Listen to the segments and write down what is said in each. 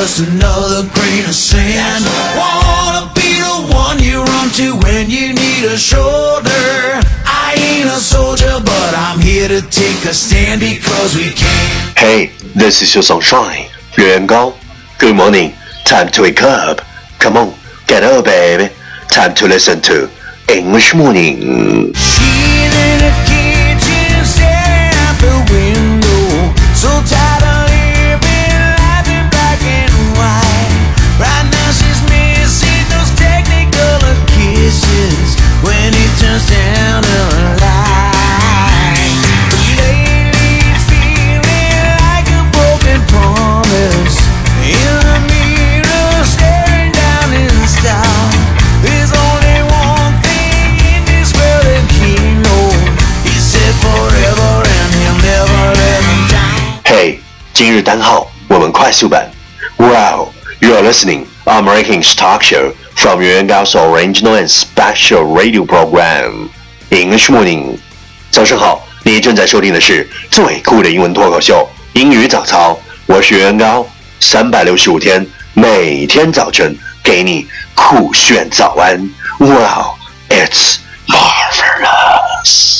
just another grain of sand. Wanna be the one you run to when you need a shoulder. I ain't a soldier, but I'm here to take a stand because we can. Hey, this is your sunshine, 袁高. Good morning. Time to wake up. Come on, get up, baby. Time to listen to English Morning. 今日单号我们快速版. Wow, you're listening American talk show from 袁高 original and special radio program English Morning. 早上好，你正在收听的是最酷的英文脱口秀——英语早操。我是袁高，三百六十五天，每天早晨给你酷炫早安。Wow, it's marvelous.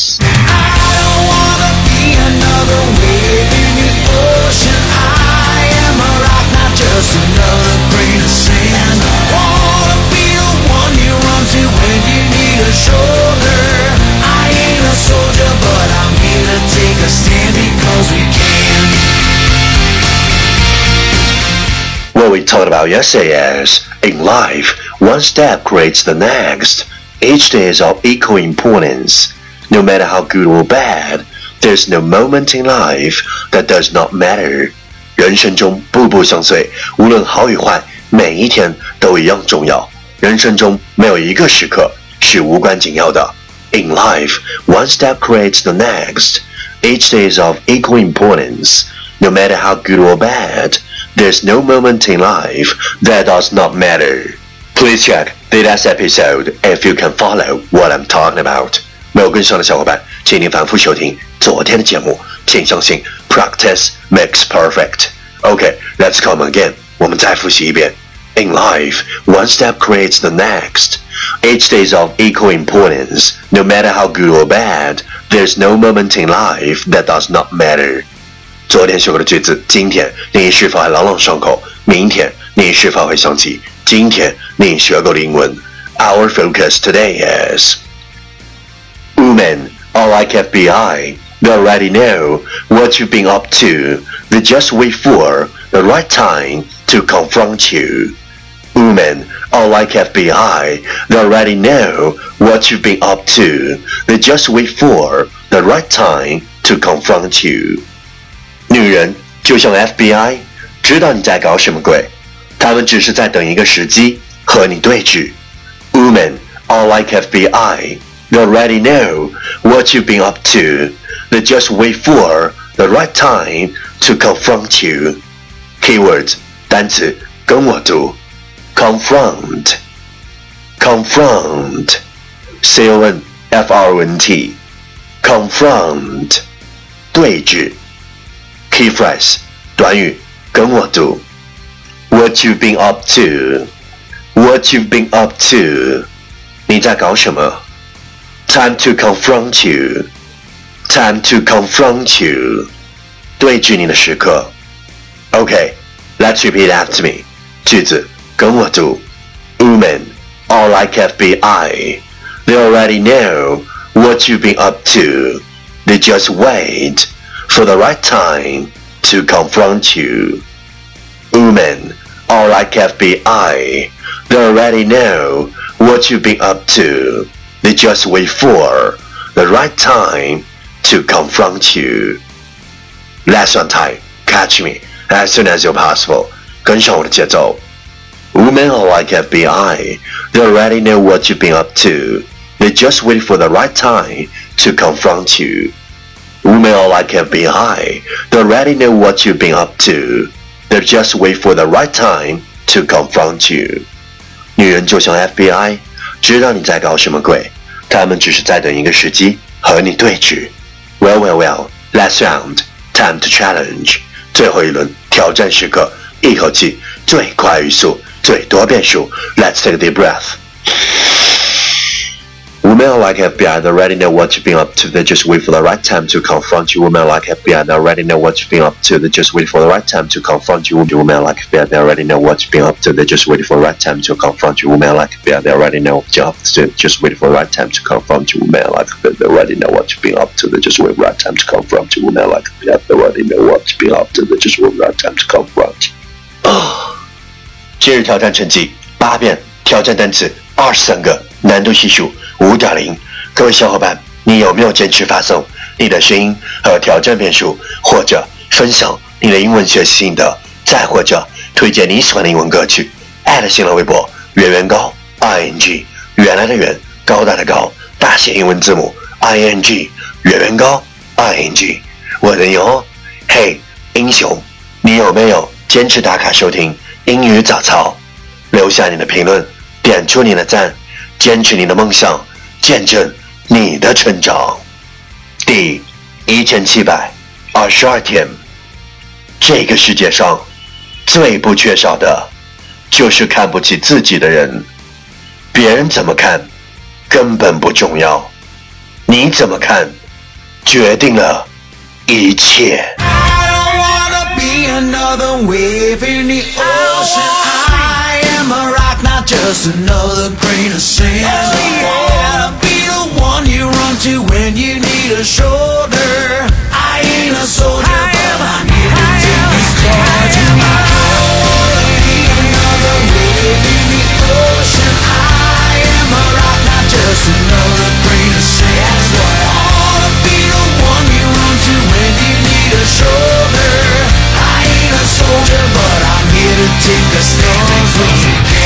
talked about yesterday is, in life, one step creates the next. Each day is of equal importance. No matter how good or bad, there's no moment in life that does not matter. 人生中步步相随，无论好与坏，每一天都一样重要。人生中没有一个时刻是无关紧要的。In life, one step creates the next. Each day is of equal importance. No matter how good or bad, there's no moment in life that does not matter. Please check the last episode if you can follow what I'm talking about. 没有跟上的小伙伴，请您反复收听昨天的节目。请相信，practice makes perfect. Okay, let's come again. 我们再复习一遍。In life, one step creates the next. Each day is of equal importance. No matter how good or bad, there's no moment in life that does not matter. 昨天学过的句子，今天你是否还朗朗上口？明天你是否会想起今天你学过的英文？Our focus today is women are like FBI. They already know what you've been up to. They just wait for the right time to confront you. Women are like FBI. They already know what you've been up to. They just wait for the right time to confront you. 女人就像 FBI，知道你在搞什么鬼，他们只是在等一个时机和你对峙。Women are like FBI. They already know what you've been up to. They just wait for the right time to confront you. Keywords 单词跟我读：confront, confront, c o n f r o n t, confront，对峙。 Key phrase 短语跟我读：What you've been up to? What you've been up to? 你在搞什么？Time to confront you. Time to confront you. 对峙你的时刻。Okay, let's repeat after me. 句子跟我读：Women are like FBI. They already know what you've been up to. They just wait for the right time to confront you. Women are like FBI. They already know what you've been up to. They just wait for the right time to confront you. Last one time, catch me as soon as you're possible. 跟上我的节奏。Women are like FBI. They already know what you've been up to. They just wait for the right time to confront you. Women are like FBI. They already know what you've been up to. They just wait for the right time to confront you. 女人就像 FBI，知道你在搞什么鬼，他们只是在等一个时机和你对峙。Well, well, well. Last round, time to challenge. 最后一轮挑战时刻， 一口气最快语速，最多变数。Let's take a deep breath. Women like FBI, they already know what you've been up to. They just wait for the right time to confront you. Women like FBI, they already know what you've been up to. They just wait for the right time to confront you. Women like FBI, they already know what you've been up to. They just wait for the right time to confront you. Women like FBI, they already know what you're up to. Just wait for the right time to confront you. Women like FBI, they already know what you've been up to. They just wait for the right time to confront you. Women like FBI, they already know what you've been up to. They just wait for the right time to confront you. 今日挑战成绩八遍，挑战单词二十三个， 难度系数五点零。各位小伙伴，你有没有坚持发送你的声音和挑战变数，或者分享你的英文学习心得，再或者推荐你喜欢的英文歌曲？艾特新浪微博圆圆高 i n g 原来的圆高大的高大写英文字母 i n g 圆圆高 i n g 我的哟，嘿，英雄，你有没有坚持打卡收听英语早操？留下你的评论，点出你的赞，坚持你的梦想，见证。你的成长，第一千七百二十二天。这个世界上最不缺少的，就是看不起自己的人。别人怎么看，根本不重要。你怎么看，决定了一切。Oh, to when you need a shoulder. I ain't a soldier, I but I'm here to take this charge. And I wanna be another wave in the ocean. I am a rock, not just another grain of sand. That's what I wanna be the one you run to when you need a shoulder. I ain't a soldier, but I'm here to take a stand.